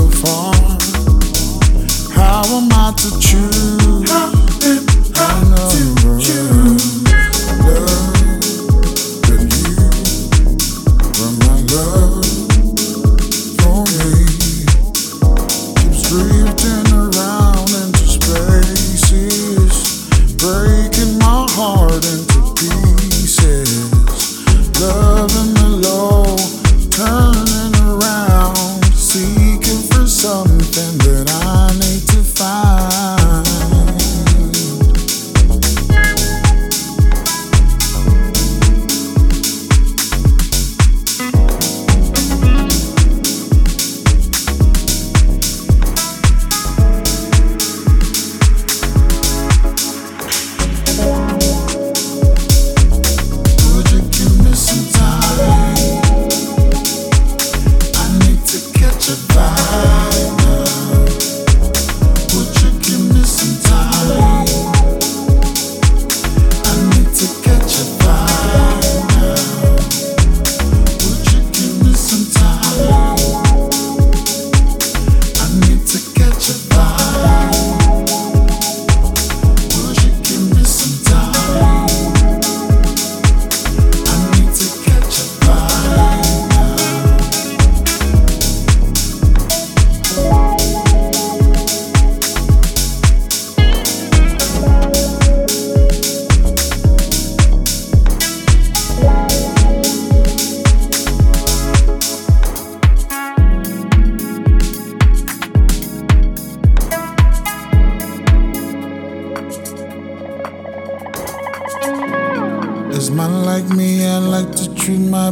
so far. How am I to choose?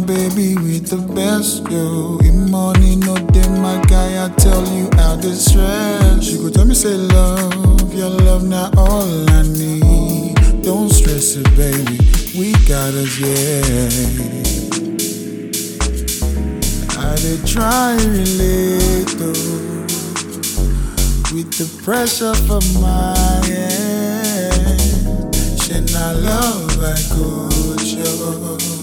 baby with the best, yo. In money, no damn, my guy, I tell you how to stress. She go tell me, say, love, your love, not all I need. Don't stress it, baby, we got us, yeah. I did try and relate, though, with the pressure from my end. Should not love like good, yo.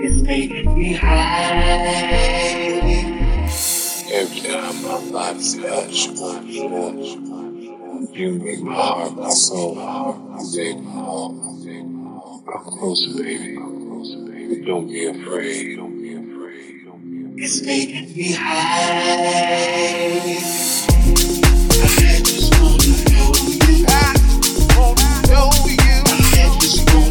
It's making me high. Every time my body's touched, you make my heart, my soul, baby, my heart, baby, Don't be afraid. It's making me high. I had to know you.